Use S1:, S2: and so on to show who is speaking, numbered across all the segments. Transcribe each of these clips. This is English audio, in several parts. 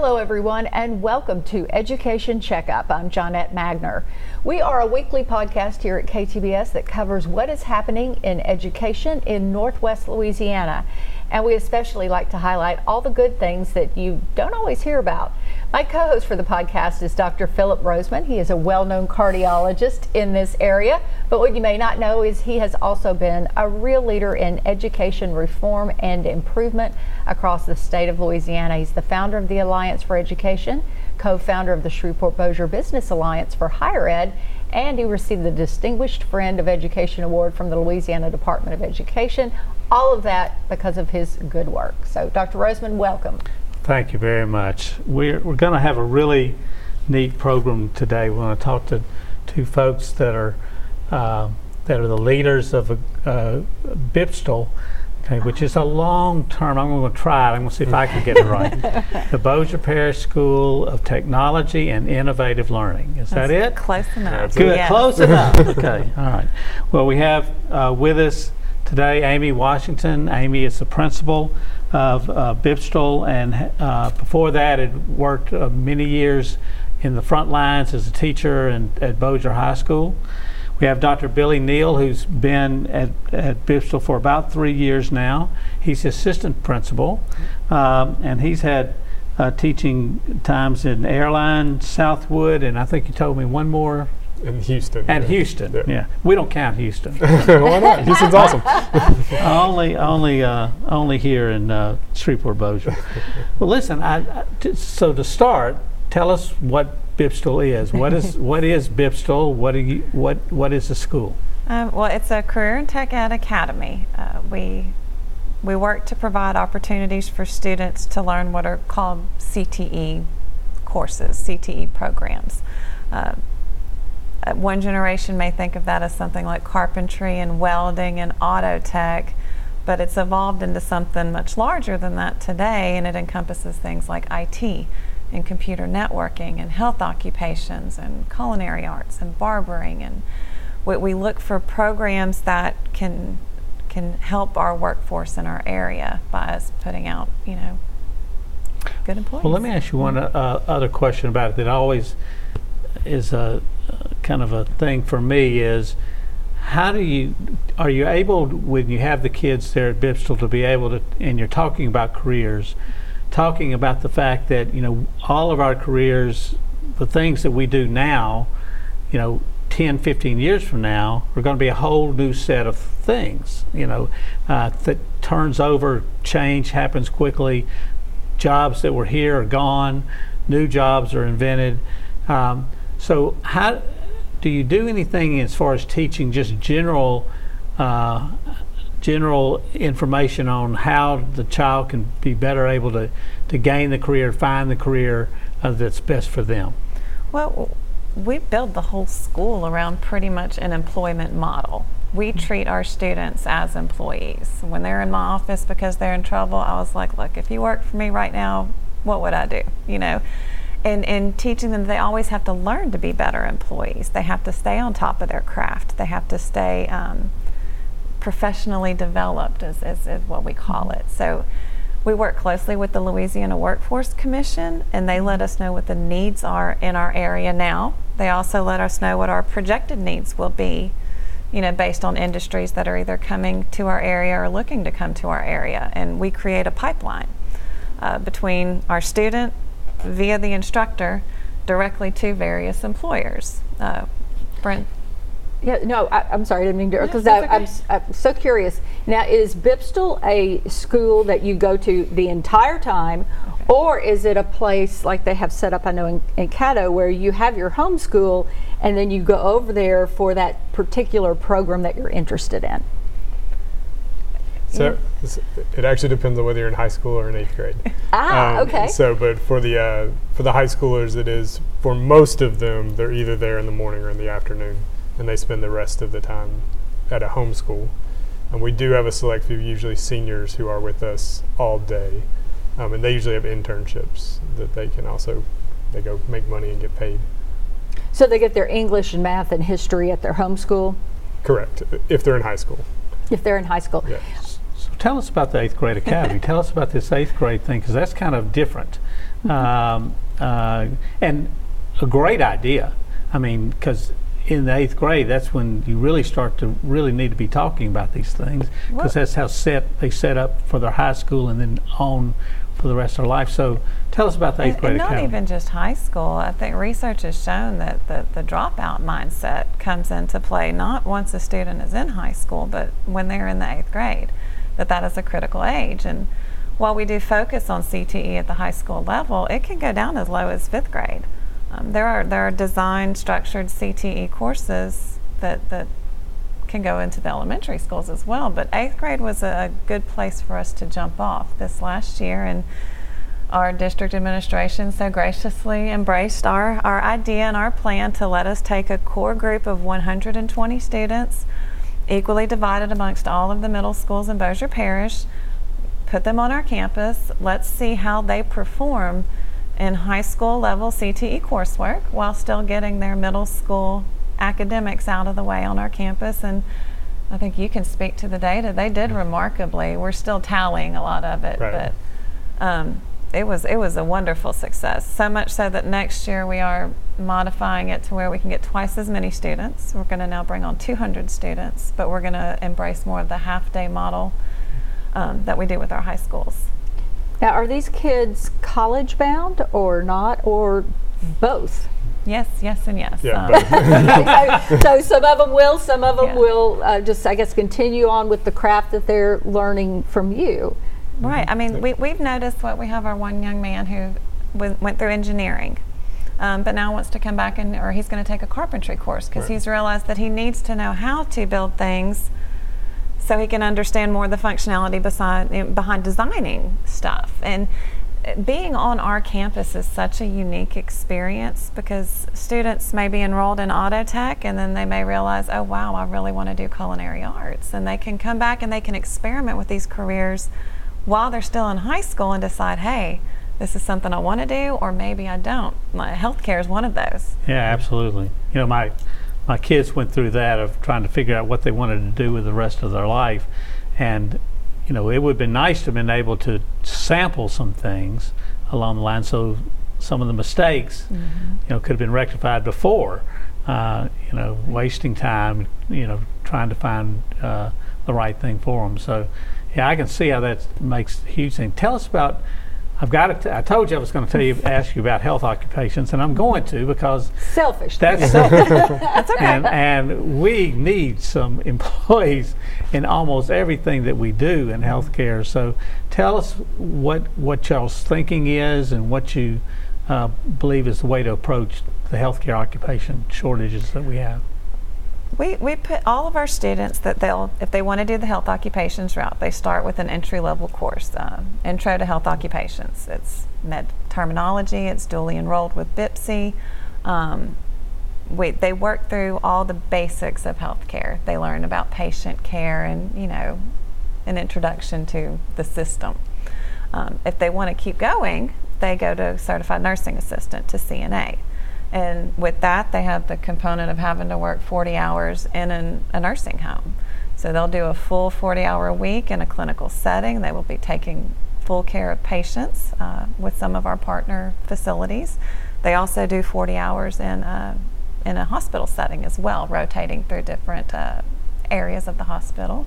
S1: Hello, everyone, and welcome to Education Checkup. I'm Johnette Magner. We are a weekly podcast here at KTBS that covers what is happening in education in Northwest Louisiana. And we especially like to highlight all the good things that you don't always hear about. My co host for the podcast is Dr. Phillip Rozeman. He is a well known cardiologist in this area, but what you may not know is he has also been a real leader in education reform and improvement across the state of Louisiana. He's the founder of the Alliance for Education, co founder of the Shreveport Bossier Business Alliance for Higher Ed, and he received the Distinguished Friend of Education Award from the Louisiana Department of Education. All of that because of his good work. So, Dr. Rozeman, welcome.
S2: Thank you very much. We're, we're going to have a really neat program today. We're going to talk to two folks that are uh, that are the leaders of a, uh, BPSTIL, okay, which is a long term. I'm going to try it. I'm going to see if I can get it right. the Bossier Parish School of Technology and Innovative Learning. Is
S3: That's
S2: that it?
S3: Close enough.
S2: Good.
S3: Yes.
S2: Close enough. okay. All right. Well, we have uh, with us today Amy Washington. Amy is the principal of uh, and uh, before that, had worked uh, many years in the front lines as a teacher and at Bossier High School. We have Dr. Billy Neill, who's been at, at for about three years now. He's assistant principal, um, and he's had uh, teaching times in Airline, Southwood, and I think you told me one more
S4: in Houston.
S2: and
S4: yeah.
S2: Houston. Yeah. we don't count Houston.
S4: Why not? Houston's awesome.
S2: only, only, uh, only here in uh, Shreveport Bossier. well, listen. I, I- t- so to start, tell us what BPSTIL is. What is what is BPSTIL? What do you what what is the school?
S3: Um, well, it's a career and tech ed academy. Uh, we we work to provide opportunities for students to learn what are called CTE courses, CTE programs. Uh, one generation may think of that as something like carpentry and welding and auto tech, but it's evolved into something much larger than that today, and it encompasses things like IT and computer networking and health occupations and culinary arts and barbering and we, we look for programs that can can help our workforce in our area by us putting out you know good employees.
S2: Well, let me ask you one uh, other question about it that always is a uh, kind of a thing for me is how do you are you able when you have the kids there at BPSTIL to be able to and you're talking about careers talking about the fact that you know all of our careers the things that we do now you know 10 15 years from now are going to be a whole new set of things you know uh, that turns over change happens quickly jobs that were here are gone new jobs are invented. Um, so how do you do anything as far as teaching just general uh, general information on how the child can be better able to, to gain the career, find the career uh, that's best for them?
S3: Well, we build the whole school around pretty much an employment model. We treat our students as employees. When they're in my office because they're in trouble, I was like, look, if you work for me right now, what would I do? You know, and, and teaching them they always have to learn to be better employees. They have to stay on top of their craft. They have to stay um, professionally developed, is, is, is what we call it. So we work closely with the Louisiana Workforce Commission, and they let us know what the needs are in our area now. They also let us know what our projected needs will be, you know, based on industries that are either coming to our area or looking to come to our area. And we create a pipeline uh, between our student via the instructor directly to various employers. Uh, Brent?
S1: Yeah, no, I, I'm sorry, I didn't mean to, because I'm,
S3: okay.
S1: s- I'm so curious. Now, is BPSTIL a school that you go to the entire time, or is it a place like they have set up, I know in, in Caddo, where you have your home school and then you go over there for that particular program that you're interested in?
S4: So it actually depends on whether you're in high school or in eighth grade.
S1: Ah,
S4: Um,
S1: okay.
S4: So, but for the uh, for the high schoolers, it is for most of them. They're either there in the morning or in the afternoon, and they spend the rest of the time at a home school. And we do have a select few, usually seniors, who are with us all day, um, and they usually have internships that they can also they go make money and get paid.
S1: So they get their English and math and history at their home school
S4: Correct, if they're in high school.
S1: if they're in high school.
S4: Yeah.
S2: Tell us about the eighth grade academy. tell us about this eighth grade thing because that's kind of different. um, uh, and a great idea. I mean, because in the eighth grade, that's when you really start to really need to be talking about these things, because that's how set they set up for their high school and then on for the rest of their life. So, tell us about the eighth
S3: And,
S2: grade
S3: and not
S2: academy.
S3: even just high school. I think research has shown that the, the dropout mindset comes into play not once a student is in high school, but when they're in the eighth grade, that that is a critical age. And while we do focus on CTE at the high school level, it can go down as low as fifth grade. Um, there are there are designed structured CTE courses that that can go into the elementary schools as well. But eighth grade was a, a good place for us to jump off this last year, and our district administration so graciously embraced our, our idea and our plan to let us take a core group of 120 students, equally divided amongst all of the middle schools in Bossier Parish, put them on our campus. Let's see how they perform in high school level CTE coursework while still getting their middle school academics out of the way on our campus. And I think you can speak to the data. They did remarkably. We're still tallying a lot of it,
S4: Right.
S3: but um, it was it was a wonderful success. So much so that next year we are modifying it to where we can get twice as many students. We're going to now bring on 200 students, but we're going to embrace more of the half day model um, that we do with our high schools.
S1: Now, are these kids college bound or not, or both?
S3: Yes, yes, and yes.
S4: Yeah,
S3: Um,
S1: so, so some of them will, some of them
S3: Yeah.
S1: will uh, just, I guess, continue on with the craft that they're learning from you.
S3: Right. I mean, we, we've noticed what we have our one young man who went, went through engineering, um, but now wants to come back and, or he's going to take a carpentry course because
S4: Right.
S3: he's realized that he needs to know how to build things so he can understand more of the functionality beside, eh, behind designing stuff. And uh, being on our campus is such a unique experience because students may be enrolled in auto tech and then they may realize, oh wow, I really want to do culinary arts. And they can come back and they can experiment with these careers while they're still in high school and decide, hey, this is something I want to do, or maybe I don't. My healthcare is one of those.
S2: Yeah, absolutely. You know, my my kids went through that of trying to figure out what they wanted to do with the rest of their life, and you know, it would have been nice to have been able to sample some things along the line, so some of the mistakes, you know, could have been rectified before. Uh, you know, wasting time, you know, trying to find uh, the right thing for them. So, yeah, I can see how that makes a huge thing. Tell us about. I've got it. T- I told you I was going to tell you, ask you about health occupations, and I'm going to because
S1: Selfish.
S2: that's selfish.
S3: That's okay.
S2: and, and we need some employees in almost everything that we do in healthcare. So tell us what what y'all's thinking is and what you uh, believe is the way to approach the healthcare occupation shortages that we have.
S3: We, we put all of our students that they'll, if they want to do the health occupations route, they start with an entry level course, um, Intro to Health Occupations. It's med terminology, it's duly enrolled with BIPSI. Um, we, they work through all the basics of healthcare. They learn about patient care and, you know, an introduction to the system. Um, if they want to keep going, they go to certified nursing assistant to CNA. And with that, they have the component of having to work 40 hours in an, a nursing home. So they'll do a full 40 hour week in a clinical setting. They will be taking full care of patients uh, with some of our partner facilities. They also do 40 hours in a, in a hospital setting as well, rotating through different uh, areas of the hospital.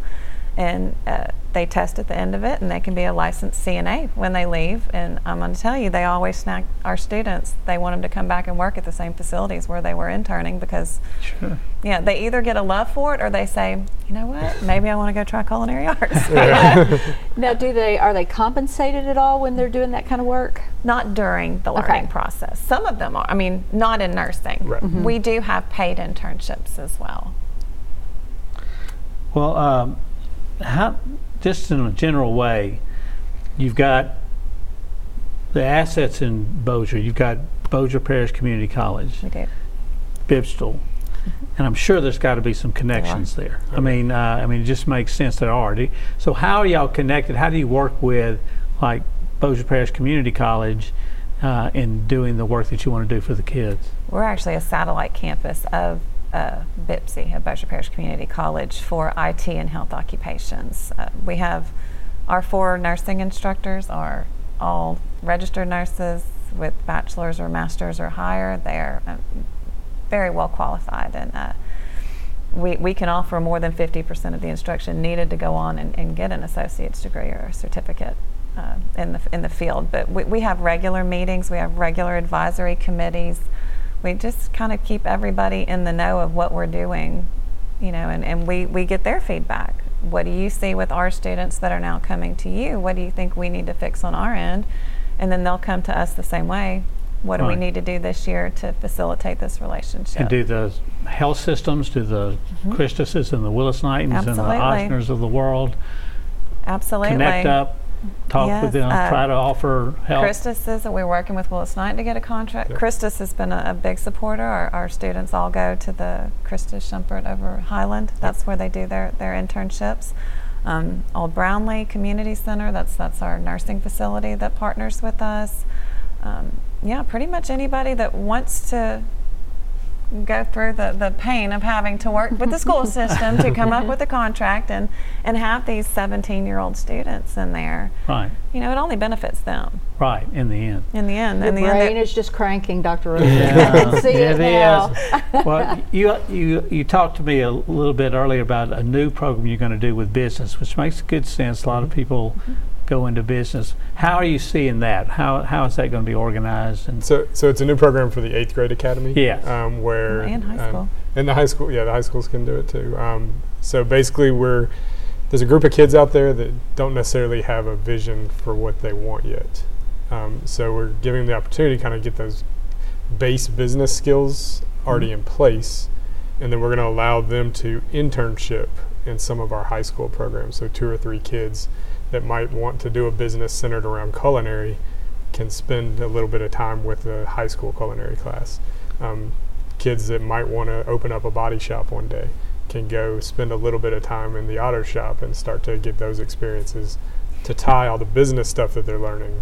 S3: And uh, they test at the end of it, and they can be a licensed CNA when they leave. And I'm going to tell you, they always snack our students. They want them to come back and work at the same facilities where they were interning because,
S2: Sure.
S3: yeah, they either get a love for it or they say, you know what, maybe I want to go try culinary arts.
S1: now, do they are they compensated at all when they're doing that kind of work?
S3: Not during the
S1: Okay.
S3: learning process. Some of them are. I mean, not in nursing.
S4: Right. Mhm.
S3: We do have paid internships as well.
S2: Well, um, how, just in a general way, you've got the assets in Bossier. You've got Bossier Parish Community College,
S3: We do.
S2: BPSTIL, and I'm sure there's got to be some connections there. I mean, uh, I mean, it just makes sense there are. Do- So, how are y'all connected? How do you work with, like, Bossier Parish Community College uh, in doing the work that you want to do for the kids?
S3: We're actually a satellite campus of uh, BIPSI, of Bossier Parish Community College, for IT and health occupations. Uh, we have our four nursing instructors are all registered nurses, with bachelor's or master's or higher. They're um, very well qualified and. Uh, we, we can offer more than 50% of the instruction needed to go on and, and get an associate's degree or a certificate uh, in, the, in the field. But we, we have regular meetings, we have regular advisory committees. We just kind of keep everybody in the know of what we're doing, you know, and, and we, we get their feedback. What do you see with our students that are now coming to you? What do you think we need to fix on our end? And then they'll come to us the same way. What do we need to do this year to facilitate this relationship?
S2: And do the health systems, do the Christuses and the Willis Knightons and the
S3: Mm-hmm.
S2: Eisners of the world
S3: Absolutely.
S2: connect up, talk with
S3: Yes,
S2: them,
S3: uh,
S2: try to offer help?
S3: Christus is, we're working with Willis Knight to get a contract.
S4: Yep.
S3: Christus has been a, a big supporter. Our, our students all go to the Christus Schumpert over Highland. That's where they do their, their internships. Um, Old Brownlee Community Center, that's, that's our nursing facility that partners with us. Um, yeah, pretty much anybody that wants to go through the, the pain of having to work with the school system to come up with a contract and, and have these 17 year old students in there.
S2: Right,
S3: You know, it only benefits them
S2: right, in the end.
S3: in the end.
S1: Your
S3: in the end,
S1: brain
S3: they-
S1: is just cranking, Dr. Rosen. I
S2: Yeah,
S1: can see it,
S2: it
S1: now.
S2: is. Well, you, you, you talked to me a little bit earlier about a new program you're going to do with business, which makes good sense. A lot of mm-hmm. people go into business. How are you seeing that? How, how is that going to be organized? And
S4: So, so it's a new program for the eighth grade academy.
S2: Yes.
S4: Um, where
S3: And high
S4: um,
S3: school.
S4: and the high school, yeah, the high schools can do it too. Um, so basically, we're there's a group of kids out there that don't necessarily have a vision for what they want yet. Um, so we're giving them the opportunity to kind of get those base business skills already in place, and then we're going to allow them to internship in some of our high school programs. So two or three kids that might want to do a business centered around culinary can spend a little bit of time with the high school culinary class. Um, kids that might want to open up a body shop one day can go spend a little bit of time in the auto shop and start to get those experiences to tie all the business stuff that they're learning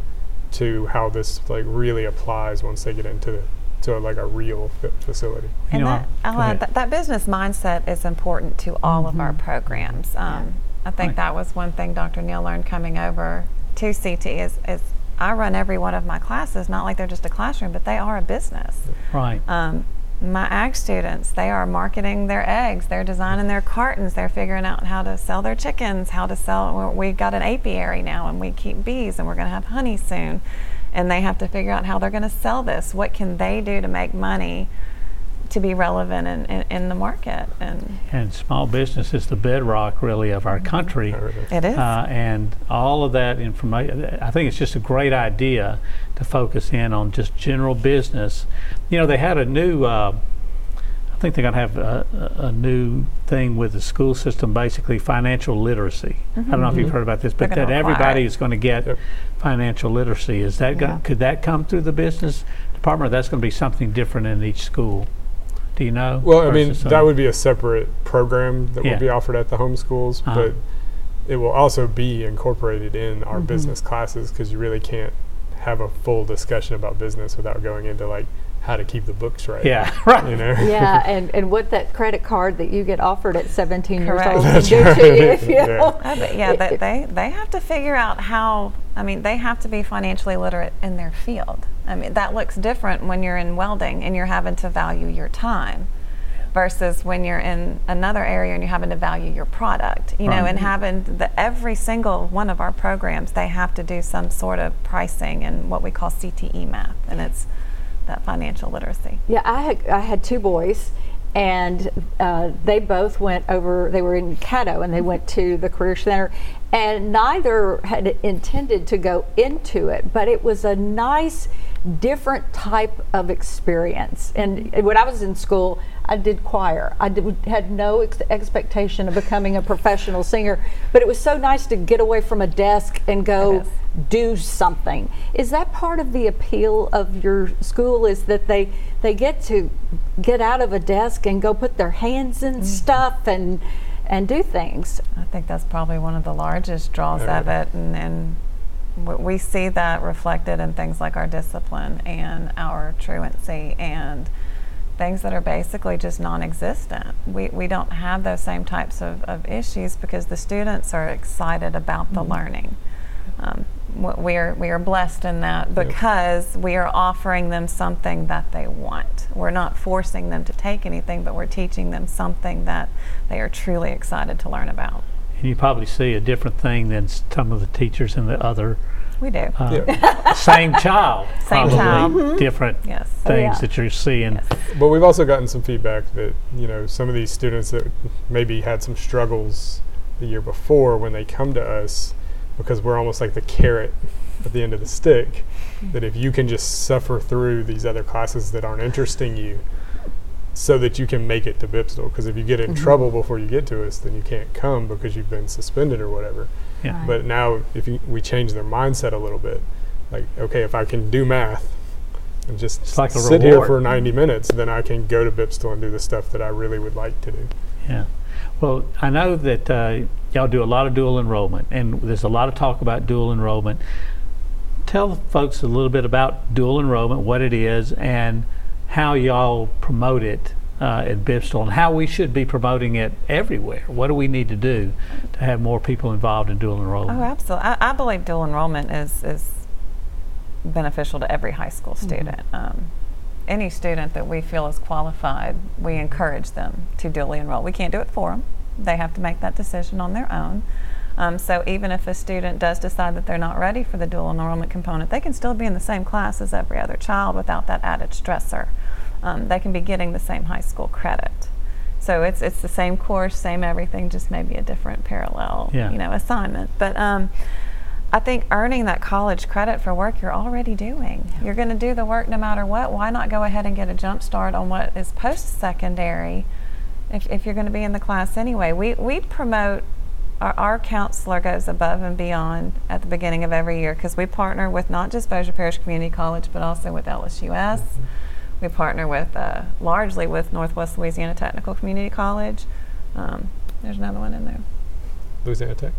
S4: to how this like really applies once they get into to like a real f- facility.
S2: you
S3: and
S2: know,
S3: that,
S2: go
S3: I'll add
S2: ahead.
S3: that, that business mindset is important to all of our programs. Um, I think
S2: Right.
S3: that was one thing Dr. Neill learned coming over to CT is, is I run every one of my classes, not like they're just a classroom, but they are a business.
S2: right.
S3: Um, my ag students, they are marketing their eggs, they're designing their cartons, they're figuring out how to sell their chickens, how to sell. We've got an apiary now, and we keep bees, and we're going to have honey soon. And they have to figure out how they're going to sell this. What can they do to make money to be relevant in, in, in the market? And
S2: And small business is the bedrock, really, of our country.
S3: it is.
S2: Uh, and all of that information, I think it's just a great idea to focus in on just general business. You know, they had a new, uh, I think they're going to have a, a a new thing with the school system, basically financial literacy. I don't know if you've heard about this, but that everybody is going to get
S4: Yep.
S2: financial literacy. Is that
S1: Yeah.
S2: going, could that come through the business department, or that's going to be something different in each school? Do you know?
S4: Well, I mean, that would be a separate program that
S2: Yeah.
S4: will be offered at the home schools,
S2: Uh-huh.
S4: but it will also be incorporated in our
S1: Mm-hmm.
S4: business classes because you really can't have a full discussion about business without going into like how to keep the books right.
S2: Yeah, right.
S4: You know.
S1: yeah, and, and what that credit card that you get offered at 17 years
S3: Correct.
S1: old can
S4: That's
S1: do to you if you
S4: right.
S1: don't.
S3: Oh, but yeah, they, they, they have to figure out how, I mean, they have to be financially literate in their field. I mean, that looks different when you're in welding and you're having to value your time versus when you're in another area and you're having to value your product, you know,
S2: Right.
S3: and having the, every single one of our programs, they have to do some sort of pricing and what we call CTE math, and it's that financial literacy.
S1: Yeah, I had, I had two boys, and uh, they both went over, they were in Caddo, and they went to the Career Center, and neither had intended to go into it, but it was a nice, different type of experience. And when I was in school, I did choir. I did, had no ex- expectation of becoming a professional singer, but it was so nice to get away from a desk and go. Do something. Is that part of the appeal of your school? Is that they they get to get out of a desk and go put their hands in stuff and and do things?
S3: I think that's probably one of the largest draws of it, and, and we see that reflected in things like our discipline and our truancy and things that are basically just non-existent. We, we don't have those same types of, of issues because the students are excited about the learning. Um, w- we are we are blessed in that because we are offering them something that they want. We're not forcing them to take anything, but we're teaching them something that they are truly excited to learn about.
S2: And you probably see a different thing than some of the teachers in the other
S3: We do.
S2: uh,
S4: Yeah.
S2: same child.
S3: Same
S2: probably
S3: child.
S2: Different
S3: yes.
S2: things
S1: yeah.
S2: that you're seeing.
S3: Yes.
S4: But we've also gotten some feedback that you know some of these students that maybe had some struggles the year before when they come to us because we're almost like the carrot at the end of the stick mm-hmm. that if you can just suffer through these other classes that aren't interesting you so that you can make it to BPSTIL because if you get in mm-hmm. trouble before you get to us then you can't come because you've been suspended or whatever
S2: Yeah.
S1: Right.
S4: but now if you, we change their mindset a little bit like okay if I can do math and just
S2: It's like
S4: sit here for 90 minutes, then I can go to BPSTIL and do the stuff that I really would like to do.
S2: Yeah. Well, I know that uh, y'all do a lot of dual enrollment, and there's a lot of talk about dual enrollment. Tell folks a little bit about dual enrollment, what it is, and how y'all promote it uh, at BPSTIL, and how we should be promoting it everywhere. What do we need to do to have more people involved in dual enrollment?
S3: Oh, absolutely. I, I believe dual enrollment is is beneficial to every high school student. Um, any student that we feel is qualified, we encourage them to dually enroll. We can't do it for them; they have to make that decision on their own. Um, so even if a student does decide that they're not ready for the dual enrollment component, they can still be in the same class as every other child without that added stressor. Um, they can be getting the same high school credit. So it's it's the same course, same everything, just maybe a different parallel,
S2: Yeah.
S3: you know, assignment. But um, I think earning that college credit for work you're already doing. You're going to do the work no matter what. Why not go ahead and get a jump start on what is post secondary if, if you're going to be in the class anyway? We, we promote, our, our counselor goes above and beyond at the beginning of every year because we partner with not just Bossier Parish Community College but also with LSUS. We partner with uh, largely with Northwest Louisiana Technical Community College. Um, there's another one in there.
S4: Louisiana Tech.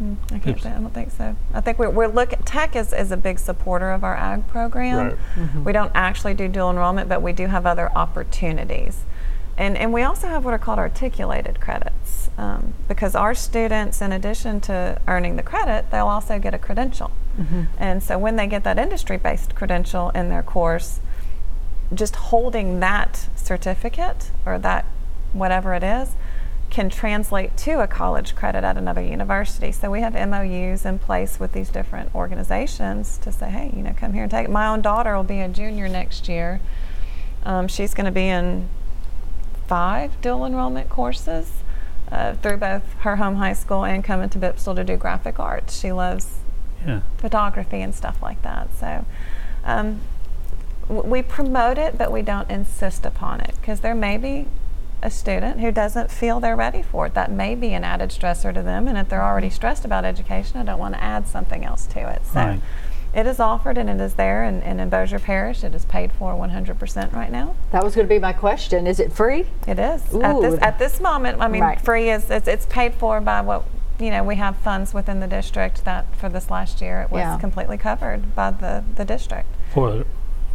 S3: Mm, I can't I don't think so. I think we're, we're looking. Tech is, is a big supporter of our ag program.
S4: Right.
S3: We don't actually do dual enrollment, but we do have other opportunities. And, and we also have what are called articulated credits um, because our students, in addition to earning the credit, they'll also get a credential. And so when they get that industry based credential in their course, just holding that certificate or that whatever it is can translate to a college credit at another university. So we have MOUs in place with these different organizations to say, hey, you know, come here and take it. My own daughter will be a junior next year. Um, she's going to be in five dual enrollment courses uh, through both her home high school and coming to BPSTIL to do graphic arts. She loves
S2: Yeah.
S3: photography and stuff like that. So um, w- we promote it, but we don't insist upon it because there may be a student who doesn't feel they're ready for it. That may be an added stressor to them, and if they're already stressed about education, I don't want to add something else to it. So
S2: Right.
S3: it is offered and it is there, and, and in Bossier Parish, it is paid for 100% right now.
S1: That was going to be my question. Is it free?
S3: It is at this at this moment. I mean,
S1: Right.
S3: free is it's, it's paid for by what you know. We have funds within the district that for this last year it was
S1: Yeah.
S3: completely covered by the the district.
S2: For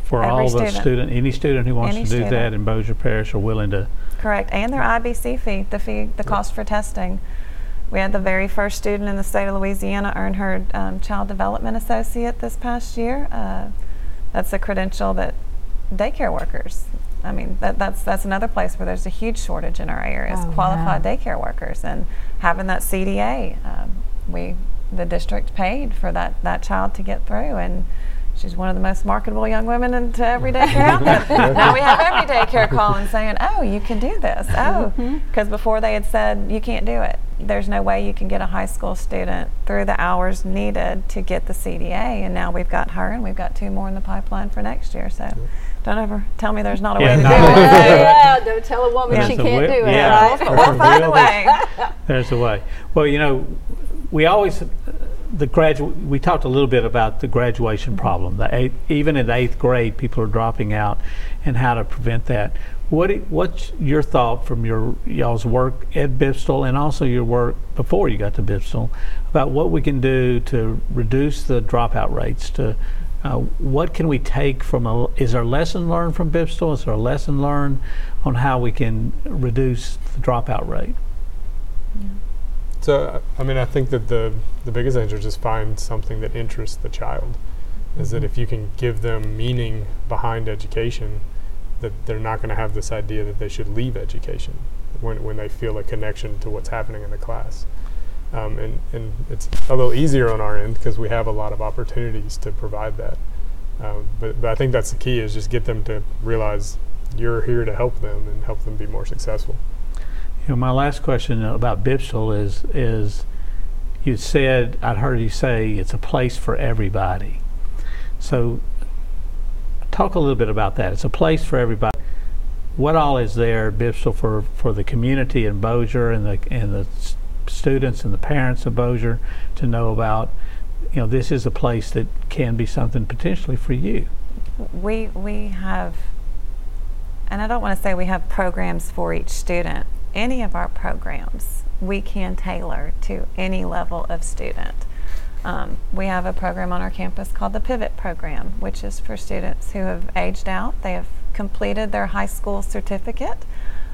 S2: for
S3: Every
S2: all the
S3: student.
S2: student, any student who wants
S3: Any
S2: to do that
S3: student.
S2: in Bossier Parish are willing to.
S3: Correct, and their IBC fee, the fee, the cost for testing. We had the very first student in the state of Louisiana earn her um, Child Development Associate this past year. Uh, that's a credential that daycare workers. I mean, that, that's that's another place where there's a huge shortage in our area is
S1: Oh,
S3: qualified
S1: yeah.
S3: daycare workers, and having that CDA, um, we the district paid for that that child to get through, and she's one of the most marketable young women into everyday care out there. now we have everyday care calling saying, "Oh, you can do this." Oh, mm-hmm. because before they had said you can't do it. There's no way you can get a high school student through the hours needed to get the CDA, and now we've got her, and we've got two more in the pipeline for next year. So, don't ever tell me there's not a
S2: Yeah,
S3: way to do it.
S1: yeah, don't tell a woman
S2: There's
S1: she
S2: a
S1: can't
S2: wi-
S1: do it.
S2: yeah.
S1: right?
S3: We'll, we'll find a way.
S2: There's a way. Well, you know, we always the gradu- We talked a little bit about the graduation problem. The eighth, even in eighth grade, people are dropping out, and how to prevent that. What what's your thought from your y'all's work at BPSTIL and also your work before you got to BPSTIL about what we can do to reduce the dropout rates? To uh, what can we take from a? Is there a lesson learned from BPSTIL? Is there a lesson learned on how we can reduce the dropout rate?
S4: So, I mean, I think that the the biggest answer is just find something that interests the child. Is that if you can give them meaning behind education, that they're not going to have this idea that they should leave education when when they feel a connection to what's happening in the class. Um, and and it's a little easier on our end because we have a lot of opportunities to provide that. Um, but but I think that's the key is just get them to realize you're here to help them and help them be more successful.
S2: You know, my last question about BPSTIL is is you said I'd heard you say it's a place for everybody. So talk a little bit about that. It's a place for everybody. What all is there BPSTIL for, for the community in Bossier and the and the students and the parents of Bossier to know about? You know, this is a place that can be something potentially for you.
S3: We we have, and I don't want to say we have programs for each student. Any of our programs we can tailor to any level of student. Um, we have a program on our campus called the Pivot Program, which is for students who have aged out. They have completed their high school certificate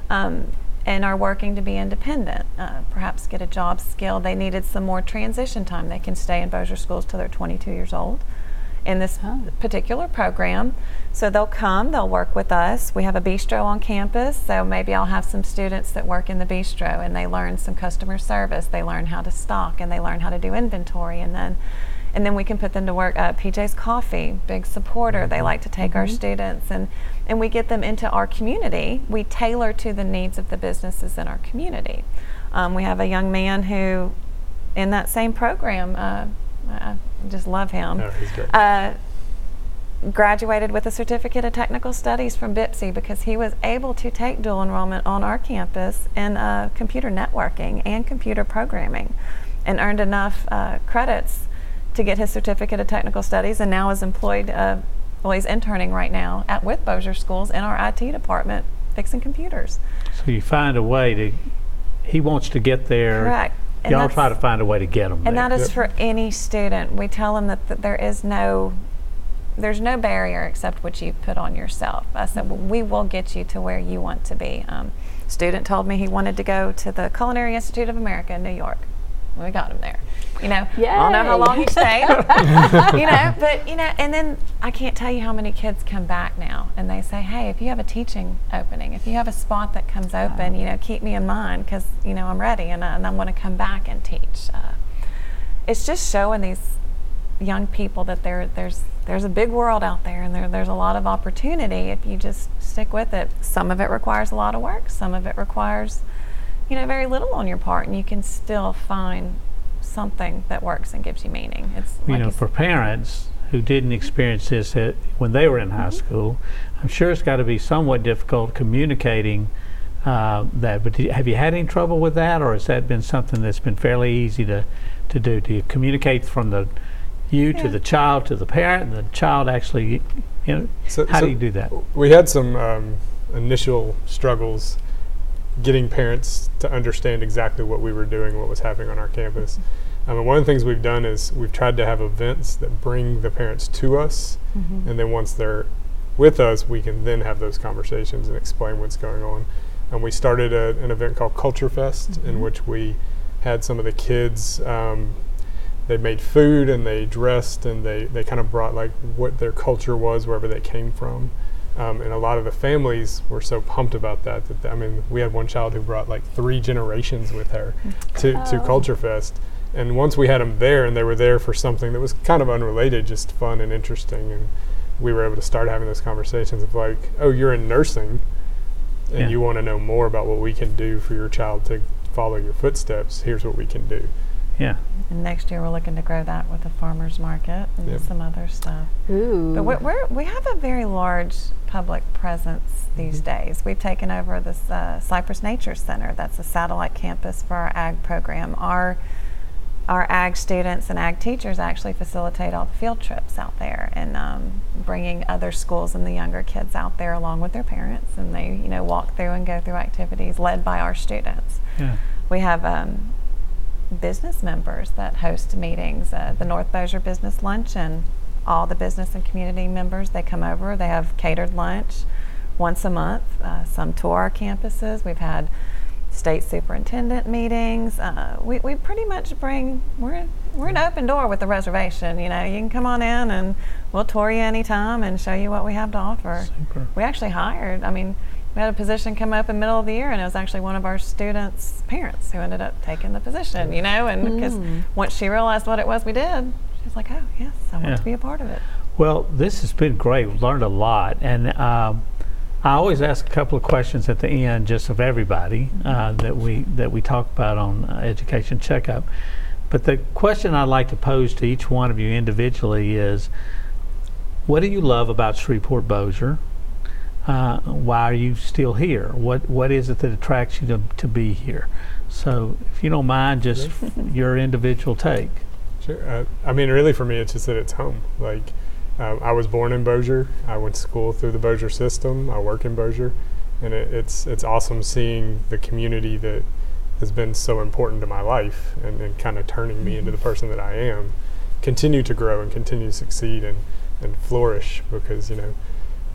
S3: um, and are working to be independent, uh, perhaps get a job skill. They needed some more transition time. They can stay in Bossier schools till they're 22 years old in this
S1: Oh.
S3: particular program. So they'll come, they'll work with us. We have a bistro on campus, so maybe I'll have some students that work in the bistro and they learn some customer service, they learn how to stock and they learn how to do inventory and then and then we can put them to work. Uh, PJ's Coffee, big supporter. They like to take our students and and we get them into our community. We tailor to the needs of the businesses in our community. Um, we have a young man who, in that same program, uh, I just love him
S4: No, he's great.
S3: uh, graduated with a certificate of technical studies from BIPSI because he was able to take dual enrollment on our campus in uh, computer networking and computer programming and earned enough uh, credits to get his certificate of technical studies and now is employed uh, well he's interning right now at with Bossier Schools in our IT department fixing computers
S2: So you find a way to. He wants to get there.
S3: correct And
S2: Y'all try to find a way to get them.
S3: And
S2: there.
S3: that is
S4: Yep.
S3: for any student. We tell them that, that there is no, there's no barrier except what you put on yourself. I said, "Well, we will get you to where you want to be. Um, student told me he wanted to go to the Culinary Institute of America in New York. We got him there. You know, I don't know how long he stayed. you know, but you know, and then I can't tell you how many kids come back now and they say, "Hey, if you have a teaching opening, if you have a spot that comes open, you know, keep me in mind because you know I'm ready and I, and I want to come back and teach." Uh, it's just showing these young people that there there's there's a big world out there and there, there's a lot of opportunity if you just stick with it. Some of it requires a lot of work. Some of it requires, you know, very little on your part, and you can still find something that works and gives you meaning. It's
S2: you
S3: like
S2: know,
S3: you
S2: for parents who didn't experience this at, when they were in high school, I'm sure it's got to be somewhat difficult communicating uh, that. But do you- have you had any trouble with that, or has that been something that's been fairly easy to, to do? Do you communicate from the you to the child to the parent, and the child actually, you know,
S4: So-
S2: how
S4: so
S2: do you do that?
S4: We had some um, initial struggles getting parents to understand exactly what we were doing, what was happening on our campus. I mean, one of the things we've done is we've tried to have events that bring the parents to us,
S3: Mhm.
S4: and then once they're with us, we can then have those conversations and explain what's going on. And we started a, an event called Culture Fest, in which we had some of the kids. Um, they made food and they dressed and they, they kind of brought like what their culture was wherever they came from. Um, and a lot of the families were so pumped about that that I mean we had one child who brought like three generations with her to, to
S1: Oh.
S4: Culture Fest. And once we had them there and they were there for something that was kind of unrelated, just fun and interesting, and we were able to start having those conversations of like, oh, you're in nursing, and
S2: Yeah.
S4: you want to know more about what we can do for your child to follow your footsteps. Here's what we can do.
S2: Yeah.
S3: And next year we're looking to grow that with a farmers market and
S4: Yep.
S3: some other stuff.
S1: Ooh.
S3: But we're, we're, we have a very large public presence these days. We've taken over this uh, Cypress Nature Center. That's a satellite campus for our ag program. Our our ag students and ag teachers actually facilitate all the field trips out there and um, bringing other schools and the younger kids out there along with their parents, and they you know walk through and go through activities led by our students.
S2: Yeah.
S3: We have um, business members that host meetings. Uh, the North Bossier Business Luncheon, all the business and community members, they come over. They have catered lunch once a month. Uh, some tour our campuses. We've had state superintendent meetings. Uh, we, we pretty much bring, we're, we're an open door with the reservation. You know, you can come on in and we'll tour you anytime and show you what we have to offer.
S2: Super.
S3: We actually hired, I mean, we had a position come up in the middle of the year and it was actually one of our students' parents who ended up taking the position, you know, and because once she realized what it was we did, she was like, oh, yes, I want
S2: Yeah.
S3: to be a part of it.
S2: Well, this has been great. We've learned a lot, and um, I always ask a couple of questions at the end, just of everybody uh, that we that we talk about on uh, education checkup. But the question I'd like to pose to each one of you individually is, what do you love about Shreveport Bossier? Uh, why are you still here? What what is it that attracts you to, to be here? So, if you don't mind, just your individual take.
S4: Sure. Uh, I mean, really, for me, it's just that it's home. Like, um, I was born in Bossier. I went to school through the Bossier system. I work in Bossier, and it, it's it's awesome seeing the community that has been so important to my life and, and kind of turning me into the person that I am, continue to grow and continue to succeed and, and flourish because you know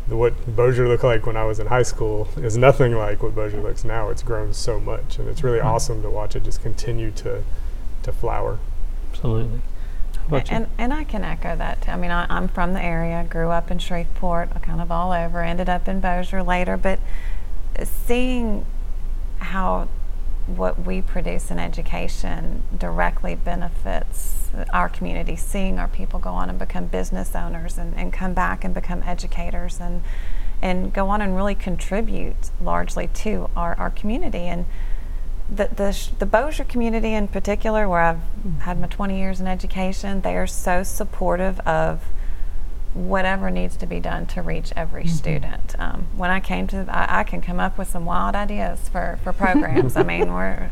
S4: the, what Bossier looked like when I was in high school is nothing like what Bossier looks now. It's grown so much, and it's really
S2: Right.
S4: awesome to watch it just continue to to flower.
S2: Absolutely. How about you?
S3: And, and I can echo that. Too. I mean, I, I'm from the area, grew up in Shreveport, kind of all over, ended up in Bossier later, but seeing how what we produce in education directly benefits our community, seeing our people go on and become business owners and, and come back and become educators and and go on and really contribute largely to our, our community. And the, the, the Bossier community in particular, where I've had my 20 years in education, they are so supportive of whatever needs to be done to reach every student. Um, when I came to, I, I can come up with some wild ideas for, for programs. I mean, we're,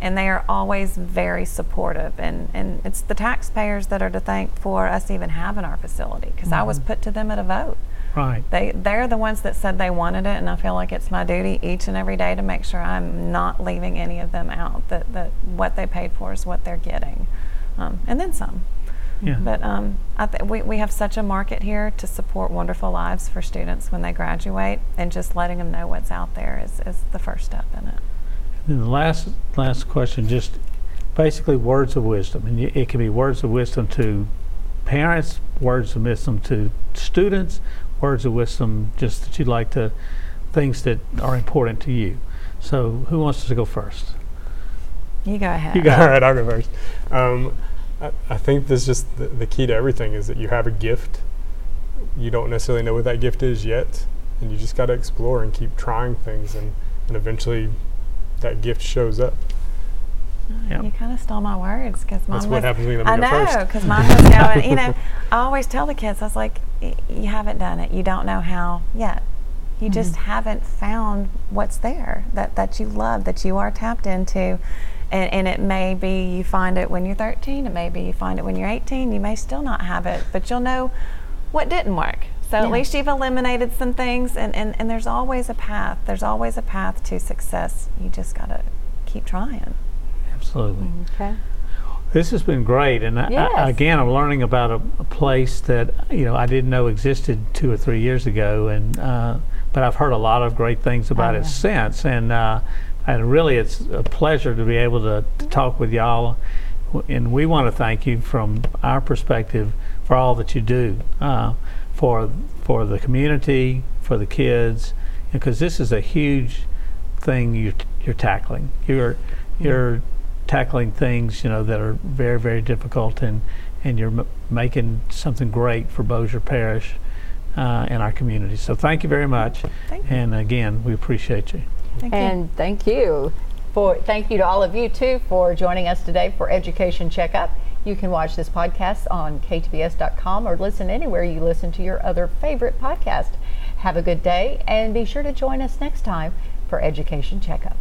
S3: and they are always very supportive. And, and it's the taxpayers that are to thank for us even having our facility because I was put to them at a vote.
S2: right.
S3: They they're the ones that said they wanted it, and I feel like it's my duty each and every day to make sure I'm not leaving any of them out. That that what they paid for is what they're getting, um, and then some.
S2: Yeah.
S3: But um, I th- we we have such a market here to support wonderful lives for students when they graduate, and just letting them know what's out there is, is the first step in it.
S2: And the last last question, just basically words of wisdom, and it can be words of wisdom to parents, words of wisdom to students, words of wisdom just that you'd like to things that are important to you. So, who wants to go first?
S3: You go ahead.
S2: You go.
S4: All right, I'll go first. Um, I, I think this just the, the key to everything is that you have a gift. You don't necessarily know what that gift is yet, and you just got to explore and keep trying things, and, and eventually that gift shows up.
S2: Mm, yeah.
S3: You kind of stole my words because mom
S4: That's
S3: was.
S4: what happens when you let me
S3: I know because mine was going. You know, I always tell the kids, I was like, "You haven't done it. You don't know how yet. You just mm-hmm. haven't found what's there that that you love, that you are tapped into." And, and it may be you find it when you're 13. It may be you find it when you're 18. You may still not have it, but you'll know what didn't work. So
S1: Yeah.
S3: at least you've eliminated some things, and, and, and there's always a path. There's always a path to success. You just got to keep trying.
S2: Absolutely.
S1: Okay.
S2: This has been great, and
S1: Yes.
S2: I, again, I'm learning about a, a place that you know I didn't know existed two or three years ago, and uh, but I've heard a lot of great things about
S1: Oh,
S2: it
S1: yeah.
S2: since, and uh, and really, it's a pleasure to be able to, to talk with y'all, and we want to thank you from our perspective for all that you do uh, for for the community, for the kids, because this is a huge thing you're, you're tackling. You're you're tackling things you know that are very very difficult, and and you're m- making something great for Bossier Parish uh, and our community. So thank you very much,
S3: Thank you.
S2: and again we appreciate you.
S3: Thank you.
S1: And thank you for thank you to all of you too for joining us today for Education Checkup. You can watch this podcast on ktbs.com or listen anywhere you listen to your other favorite podcast. Have a good day and be sure to join us next time for Education Checkup.